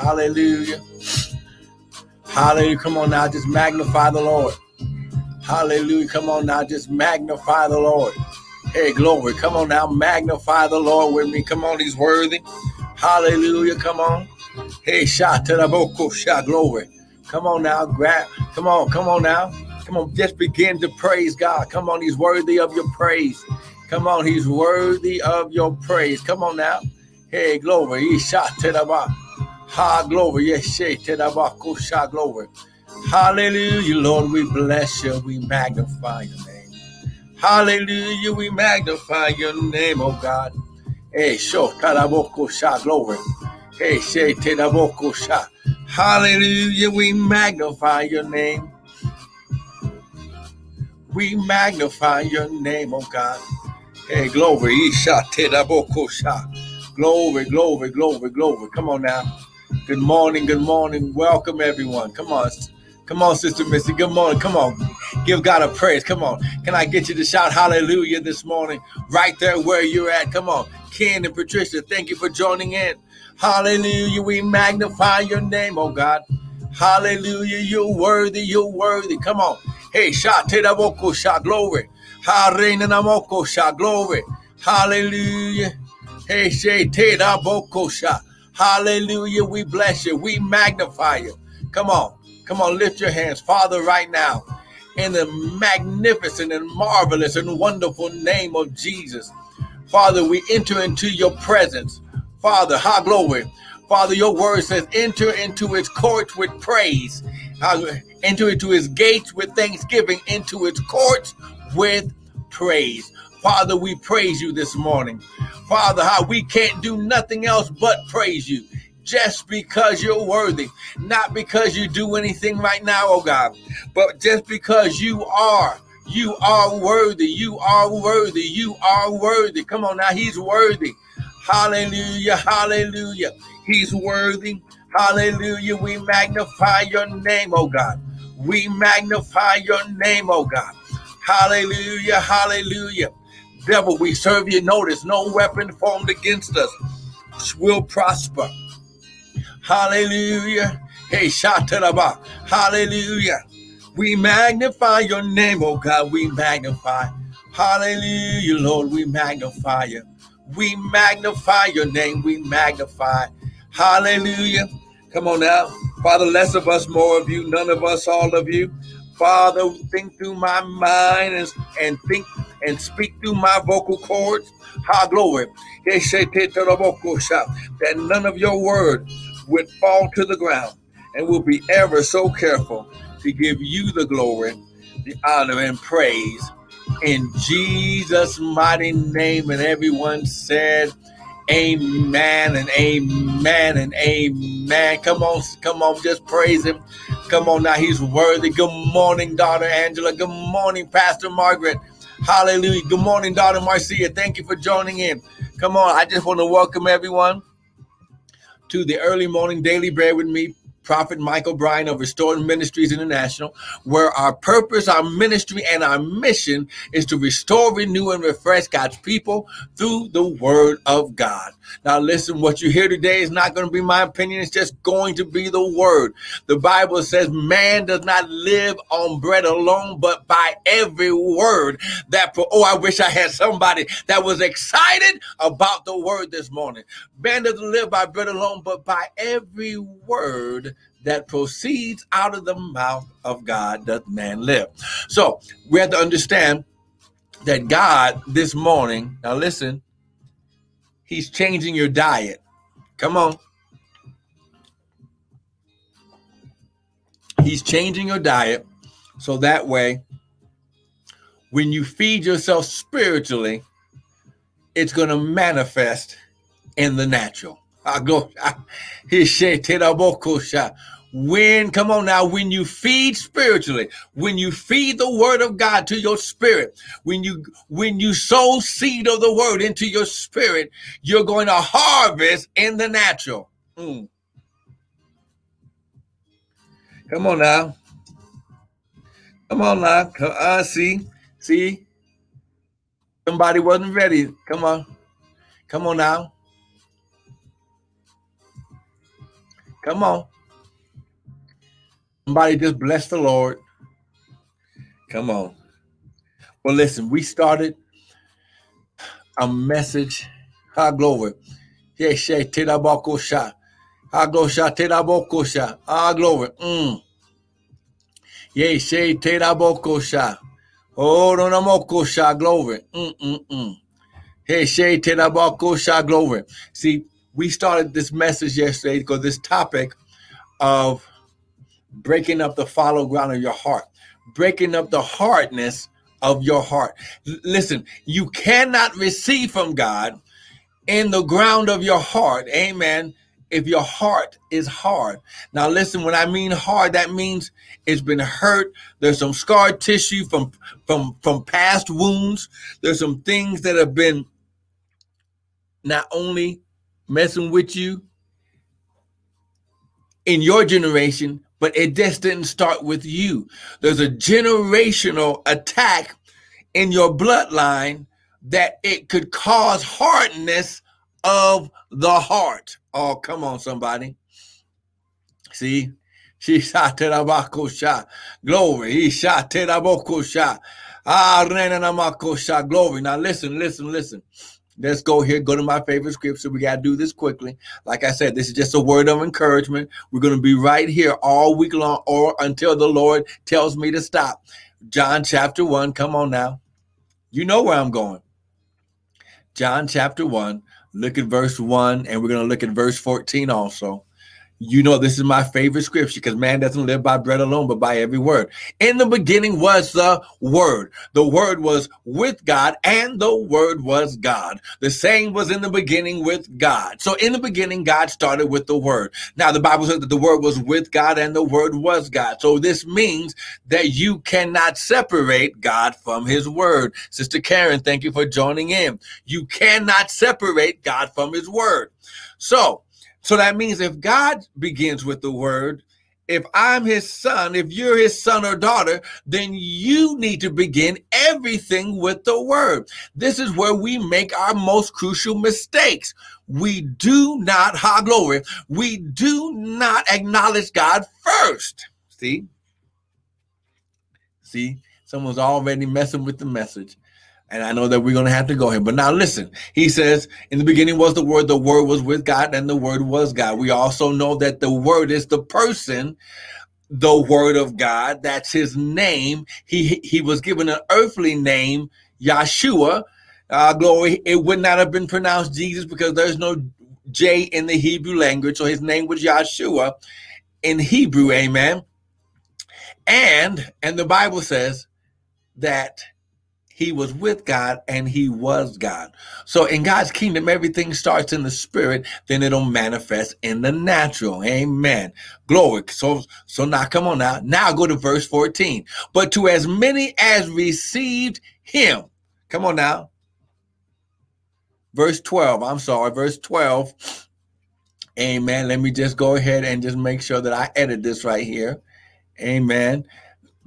Hallelujah. Hallelujah. Come on now, just magnify the Lord. Hallelujah. Come on now, just magnify the Lord. Hey, glory. Come on now, magnify the Lord with me. Come on, he's worthy. Hallelujah. Come on. Hey, shot to the vocal shot, glory. Come on now, grab. Come on, come on now. Come on, just begin to praise God. Come on, he's worthy of your praise. Come on, he's worthy of your praise. Come on now. Hey, glory. He shot to the Ha, glory. Yes, shot, glory. Hallelujah, Lord. We bless you. We magnify your name. Hallelujah. We magnify your name, oh God. Hey, show taraboko sha glory. Hey, say taraboko sha. Hallelujah. We magnify your name. We magnify your name, oh God. Hey, glory. Isha taraboko sha. Glory, glory, glory, glory. Come on now. Good morning, good morning. Welcome, everyone. Come on. Come on, Sister Missy. Good morning. Come on. Give God a praise. Come on. Can I get you to shout hallelujah this morning? Right there where you're at. Come on. Ken and Patricia, thank you for joining in. Hallelujah. We magnify your name, oh God. Hallelujah. You're worthy. You're worthy. Come on. Hey, shout te da boko, shout glory. Harenamoko, shout glory. Hallelujah. Hey, she te da boko, shout. Hallelujah. We bless you. We magnify you. Come on. Come on, lift your hands, Father, right now, in the magnificent and marvelous and wonderful name of Jesus. Father, we enter into your presence. Father, high glory. Father, your word says, enter into its courts with praise, uh, enter into his gates with thanksgiving, into its courts with praise. Father, we praise you this morning. Father, how we can't do nothing else but praise you just because you're worthy, not because you do anything right now, oh God, but just because you are. You are worthy. You are worthy. You are worthy. Come on now. He's worthy. Hallelujah. Hallelujah. He's worthy. Hallelujah. We magnify your name, oh God. We magnify your name, oh God. Hallelujah. Hallelujah. Devil, we serve you. Notice no weapon formed against us will prosper. Hallelujah. Hey, Shataraba. Hallelujah. We magnify your name, oh God. We magnify. Hallelujah, Lord. We magnify you. We magnify your name. We magnify. Hallelujah. Come on now. Father, less of us, more of you, none of us, all of you. Father, think through my mind and, and think and speak through my vocal cords. Ha glory. That none of your word would fall to the ground and we'll be ever so careful to give you the glory, the honor, and praise in Jesus' mighty name. And everyone said, Amen and amen and amen. Come on, come on, just praise him. Come on now, he's worthy. Good morning, daughter Angela. Good morning, Pastor Margaret. Hallelujah. Good morning, daughter Marcia. Thank you for joining in. Come on, I just want to welcome everyone to the early morning daily bread with me, Prophet Michael Bryan of Restored Ministries International, where our purpose, our ministry, and our mission is to restore, renew, and refresh God's people through the Word of God. Now, listen, what you hear today is not going to be my opinion, it's just going to be the Word. The Bible says, Man does not live on bread alone, but by every word that, oh, I wish I had somebody that was excited about the Word this morning. Man doesn't live by bread alone, but by every word that proceeds out of the mouth of God doth man live. So we have to understand that God this morning, now listen, He's changing your diet. Come on. He's changing your diet so that way, when you feed yourself spiritually, it's going to manifest in the natural. I go. When, come on now, when you feed spiritually, when you feed the word of God to your spirit, when you when you sow seed of the word into your spirit, you're going to harvest in the natural. Mm. Come on now. Come on now. Come, uh, see, see. Somebody wasn't ready. Come on. Come on now. Come on. Somebody just bless the Lord. Come on. Well, listen, we started a message. Ha glory. Yes, sha. Ha glory. Ah glory. Mm. Yes, sha. Oh, no, no, sha. Glory. Mm, mm, mm. Hey, Shay sha. Glory. See, we started this message yesterday because this topic of breaking up the fallow ground of your heart, breaking up the hardness of your heart. L- listen, you cannot receive from God in the ground of your heart. Amen. If your heart is hard. Now, listen, when I mean hard, that means it's been hurt. There's some scar tissue from, from, from past wounds. There's some things that have been not only messing with you in your generation, but it just didn't start with you. There's a generational attack in your bloodline that it could cause hardness of the heart. Oh, come on, somebody. See, she shot shot. Glory. He shot shot. Ah. Glory. Now listen, listen, listen. Let's go here, go to my favorite scripture. We got to do this quickly. Like I said, this is just a word of encouragement. We're going to be right here all week long or until the Lord tells me to stop. John chapter 1. Come on now. You know where I'm going. John chapter 1. Look at verse 1, and we're going to look at verse 14 also. You know, this is my favorite scripture because man doesn't live by bread alone, but by every word. In the beginning was the Word. The Word was with God, and the Word was God. The same was in the beginning with God. So in the beginning, God started with the Word. Now, the Bible says that the Word was with God, and the Word was God. So this means that you cannot separate God from His Word. Sister Karen, thank you for joining in. You cannot separate God from His Word. So, so that means if God begins with the word, if I'm his son, if you're his son or daughter, then you need to begin everything with the word. This is where we make our most crucial mistakes. We do not, ha glory, we do not acknowledge God first. See? See? Someone's already messing with the message. And I know that we're going to have to go here. But now listen, he says, in the beginning was the word, the word was with God, and the word was God. We also know that the word is the person, the word of God. That's his name. He he was given an earthly name, Yeshua. Uh, glory. It would not have been pronounced Jesus because there's no J in the Hebrew language. So his name was Yeshua in Hebrew. Amen. And and the Bible says that he was with God and he was God. So in God's kingdom, everything starts in the spirit, then it'll manifest in the natural. Amen. Glory. So, so now come on now. Now go to verse 14. But to as many as received him, come on now. Verse 12. I'm sorry. Verse 12. Amen. Let me just go ahead and just make sure that I edit this right here. Amen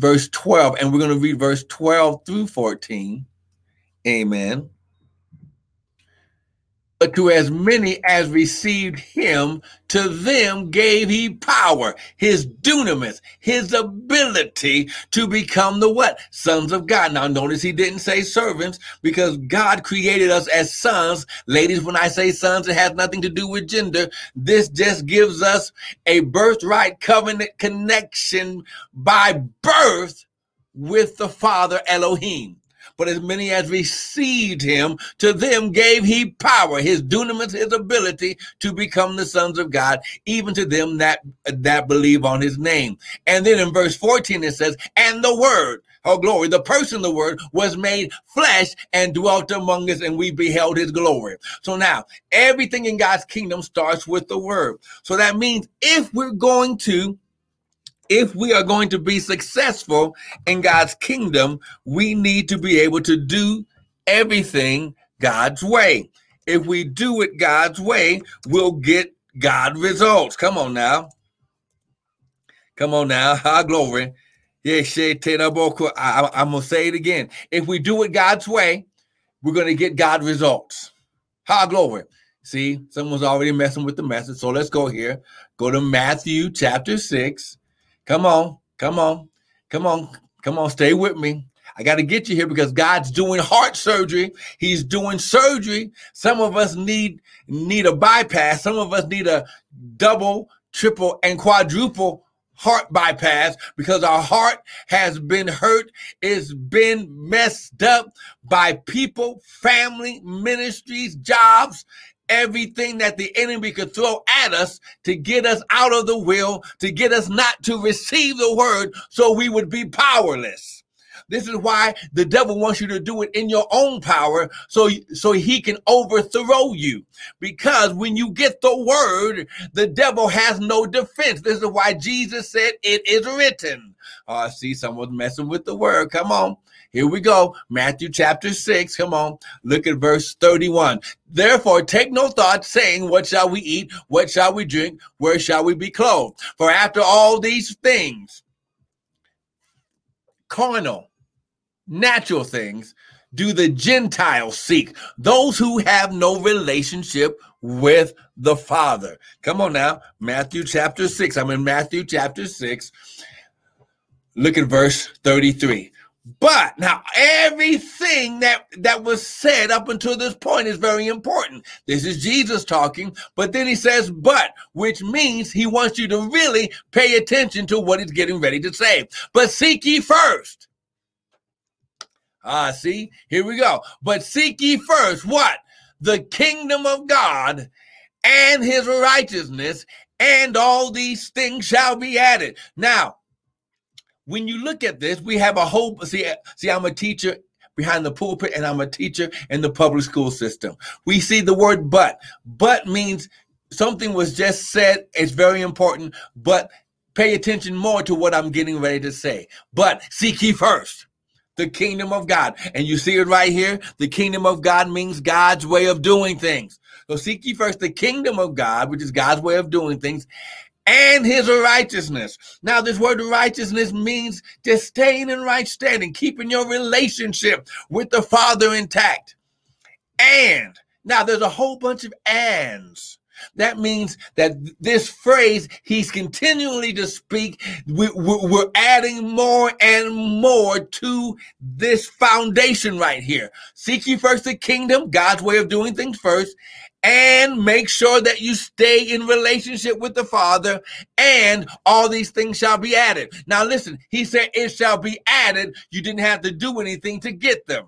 verse 12, and we're going to read verse 12 through 14. Amen. But to as many as received him, to them gave he power, his dunamis, his ability to become the what? Sons of God. Now notice he didn't say servants because God created us as sons. Ladies, when I say sons, it has nothing to do with gender. This just gives us a birthright covenant connection by birth with the Father Elohim but as many as received him, to them gave he power, his dunamis, his ability to become the sons of God, even to them that that believe on his name. And then in verse 14 it says, and the word, oh glory, the person, the word was made flesh and dwelt among us, and we beheld his glory. So now everything in God's kingdom starts with the word. So that means if we're going to if we are going to be successful in God's kingdom, we need to be able to do everything God's way. If we do it God's way, we'll get God results. Come on now. Come on now. High glory. I'm going to say it again. If we do it God's way, we're going to get God results. High glory. See, someone's already messing with the message. So let's go here. Go to Matthew chapter 6. Come on, come on, come on, come on, stay with me. I got to get you here because God's doing heart surgery. He's doing surgery. Some of us need need a bypass. Some of us need a double, triple, and quadruple heart bypass because our heart has been hurt, it's been messed up by people, family, ministries, jobs, everything that the enemy could throw at us to get us out of the will, to get us not to receive the word so we would be powerless. This is why the devil wants you to do it in your own power so, so he can overthrow you. Because when you get the word, the devil has no defense. This is why Jesus said, It is written. Oh, I see someone messing with the word. Come on. Here we go. Matthew chapter 6. Come on. Look at verse 31. Therefore, take no thought, saying, What shall we eat? What shall we drink? Where shall we be clothed? For after all these things, carnal, natural things do the Gentiles seek, those who have no relationship with the Father. Come on now, Matthew chapter 6. I'm in Matthew chapter 6. Look at verse 33. But now everything that that was said up until this point is very important. This is Jesus talking, but then he says but, which means he wants you to really pay attention to what he's getting ready to say. But seek ye first Ah, see, here we go. But seek ye first what? The kingdom of God and his righteousness, and all these things shall be added. Now, when you look at this, we have a whole see, see, I'm a teacher behind the pulpit and I'm a teacher in the public school system. We see the word but. But means something was just said, it's very important, but pay attention more to what I'm getting ready to say. But seek ye first the kingdom of God. And you see it right here. The kingdom of God means God's way of doing things. So seek ye first the kingdom of God, which is God's way of doing things, and his righteousness. Now, this word righteousness means just staying in right standing, keeping your relationship with the Father intact. And now there's a whole bunch of ands that means that this phrase, he's continually to speak. We're adding more and more to this foundation right here. Seek ye first the kingdom, God's way of doing things first, and make sure that you stay in relationship with the Father, and all these things shall be added. Now, listen, he said it shall be added. You didn't have to do anything to get them.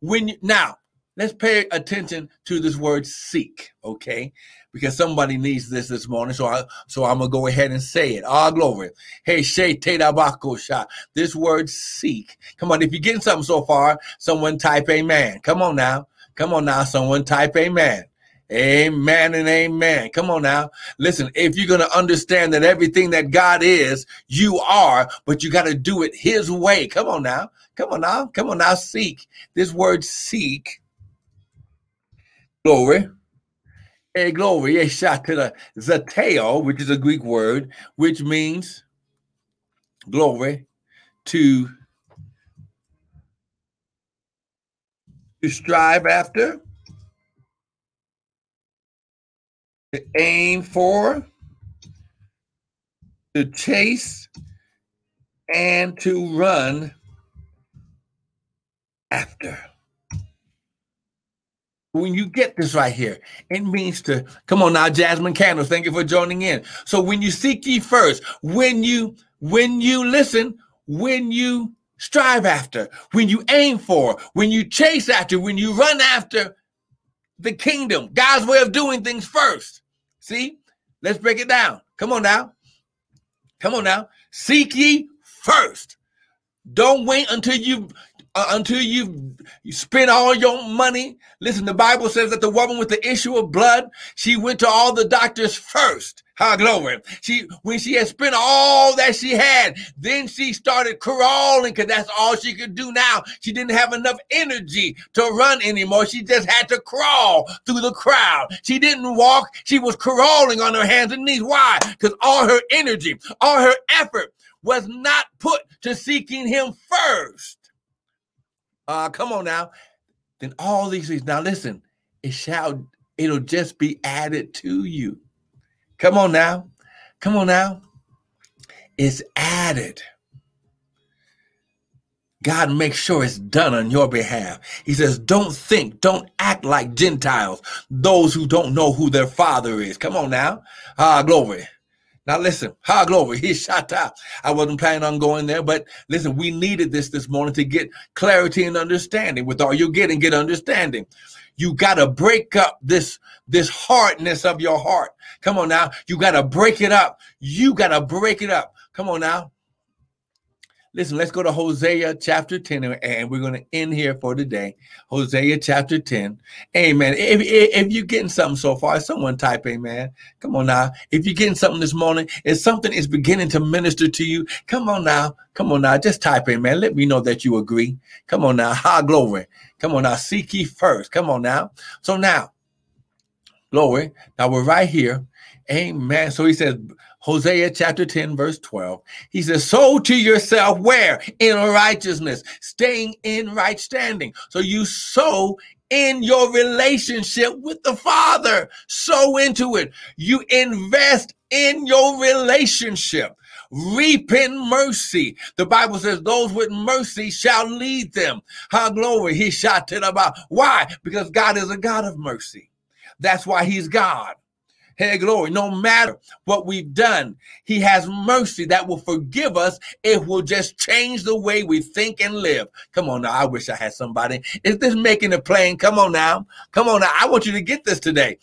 When you, now, let's pay attention to this word seek, okay? Because somebody needs this this morning, so I so I'm gonna go ahead and say it. All glory. Hey, Shay Tedabako shot. This word seek. Come on, if you're getting something so far, someone type amen. Come on now. Come on now, someone type amen. Amen and amen. Come on now. Listen, if you're going to understand that everything that God is, you are, but you got to do it His way. Come on now. Come on now. Come on now. Seek. This word seek glory. A glory, a shot to the zeteo, which is a Greek word, which means glory to to strive after, to aim for, to chase, and to run after when you get this right here, it means to come on now, Jasmine Candles. Thank you for joining in. So when you seek ye first, when you when you listen, when you strive after, when you aim for, when you chase after, when you run after the kingdom, God's way of doing things first. See, let's break it down. Come on now. Come on now. Seek ye first. Don't wait until you uh, until you you spend all your money. Listen, the Bible says that the woman with the issue of blood, she went to all the doctors first. How glory. She when she had spent all that she had, then she started crawling because that's all she could do now. She didn't have enough energy to run anymore. She just had to crawl through the crowd. She didn't walk, she was crawling on her hands and knees. Why? Because all her energy, all her effort was not put to seeking him first. Uh, come on now. Then all these things. Now listen, it shall it'll just be added to you. Come on now. Come on now. It's added. God makes sure it's done on your behalf. He says, don't think, don't act like Gentiles, those who don't know who their father is. Come on now. Ah, glory. Now listen, ha glory, he shot out. I wasn't planning on going there, but listen, we needed this this morning to get clarity and understanding. With all you're getting, get understanding. You got to break up this this hardness of your heart. Come on now, you got to break it up. You got to break it up. Come on now. Listen, let's go to Hosea chapter 10, and we're going to end here for today. Hosea chapter 10. Amen. If, if, if, you're getting something so far, someone type amen. Come on now. If you're getting something this morning, if something is beginning to minister to you, come on now. Come on now. Just type amen. Let me know that you agree. Come on now. High glory. Come on now. Seek ye first. Come on now. So now, glory. Now we're right here. Amen. So he says, Hosea chapter 10, verse 12. He says, Sow to yourself where? In righteousness, staying in right standing. So you sow in your relationship with the Father. Sow into it. You invest in your relationship. Reap in mercy. The Bible says, Those with mercy shall lead them. How glory. He shouted about. Why? Because God is a God of mercy. That's why he's God. Hey, glory. No matter what we've done, He has mercy that will forgive us. It will just change the way we think and live. Come on now. I wish I had somebody. Is this making it plain? Come on now. Come on now. I want you to get this today.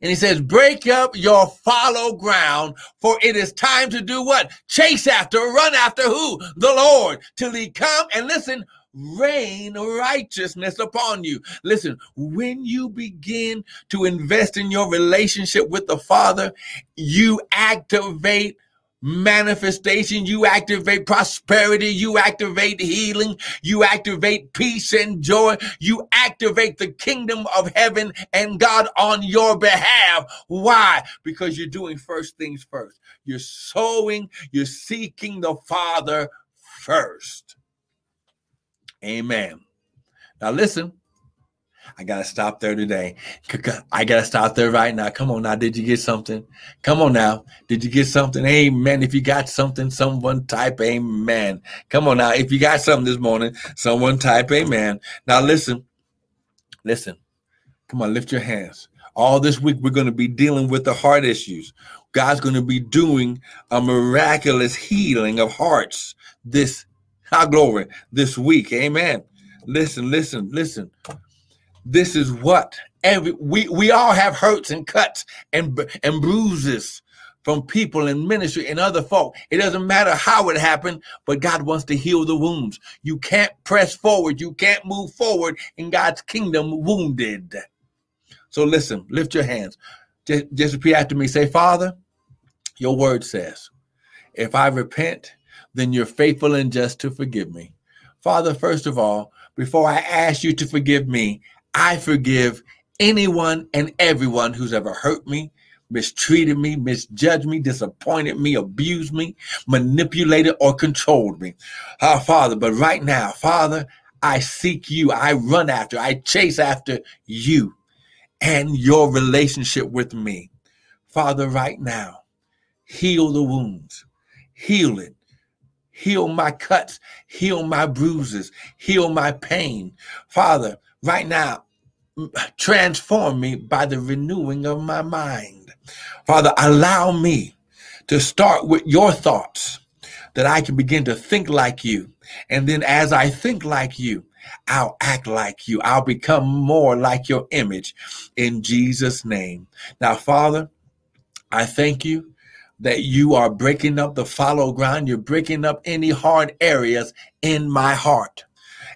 And he says, break up your fallow ground, for it is time to do what? Chase after, run after who? The Lord, till he come and listen, rain righteousness upon you. Listen, when you begin to invest in your relationship with the Father, you activate manifestation, you activate prosperity, you activate healing, you activate peace and joy, you activate the kingdom of heaven and God on your behalf. Why? Because you're doing first things first. You're sowing, you're seeking the Father first. Amen. Now listen, I gotta stop there today. I gotta stop there right now. Come on now. Did you get something? Come on now. Did you get something? Amen. If you got something, someone type amen. Come on now. If you got something this morning, someone type amen. Now listen. Listen. Come on, lift your hands. All this week, we're going to be dealing with the heart issues. God's going to be doing a miraculous healing of hearts this our glory this week. Amen. Listen, listen, listen. This is what every we we all have hurts and cuts and and bruises from people in ministry and other folk. It doesn't matter how it happened, but God wants to heal the wounds. You can't press forward. You can't move forward in God's kingdom wounded. So listen, lift your hands. Just, just repeat after me. Say, Father, your word says, if I repent then you're faithful and just to forgive me. Father, first of all, before I ask you to forgive me, I forgive anyone and everyone who's ever hurt me, mistreated me, misjudged me, disappointed me, abused me, manipulated, or controlled me. Ah, Father, but right now, Father, I seek you. I run after, I chase after you and your relationship with me. Father, right now, heal the wounds, heal it, Heal my cuts, heal my bruises, heal my pain. Father, right now, transform me by the renewing of my mind. Father, allow me to start with your thoughts that I can begin to think like you. And then as I think like you, I'll act like you. I'll become more like your image in Jesus' name. Now, Father, I thank you that you are breaking up the fallow ground. You're breaking up any hard areas in my heart.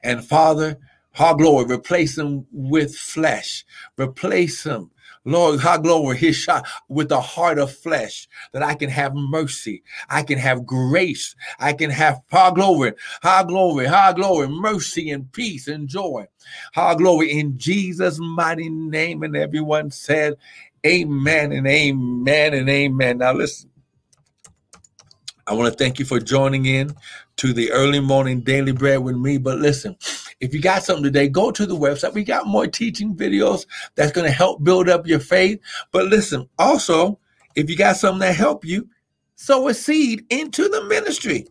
And Father, our glory, replace them with flesh. Replace them Lord, how glory, his shot with the heart of flesh, that I can have mercy, I can have grace, I can have high glory, high glory, high glory, mercy and peace and joy. High glory in Jesus' mighty name. And everyone said, Amen and amen and amen. Now listen. I want to thank you for joining in to the early morning daily bread with me. But listen, if you got something today, go to the website. We got more teaching videos that's going to help build up your faith. But listen, also, if you got something that help you, sow a seed into the ministry.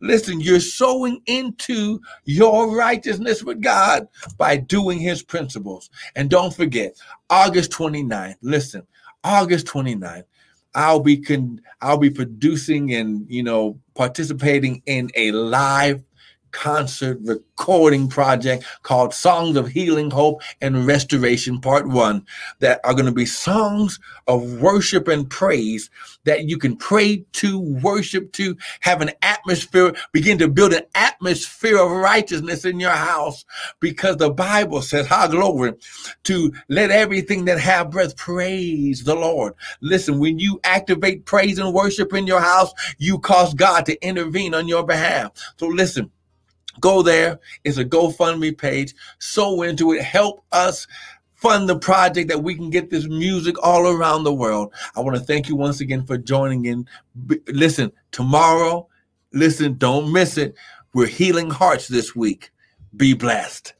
Listen, you're sowing into your righteousness with God by doing his principles. And don't forget, August 29th, listen, August 29th, I'll be con- I'll be producing and you know participating in a live concert recording project called Songs of Healing, Hope, and Restoration, Part One, that are going to be songs of worship and praise that you can pray to, worship to, have an atmosphere, begin to build an atmosphere of righteousness in your house because the Bible says, High glory, to let everything that have breath praise the Lord. Listen, when you activate praise and worship in your house, you cause God to intervene on your behalf. So listen, Go there. It's a GoFundMe page. Sow into it. Help us fund the project that we can get this music all around the world. I want to thank you once again for joining in. Listen, tomorrow, listen, don't miss it. We're healing hearts this week. Be blessed.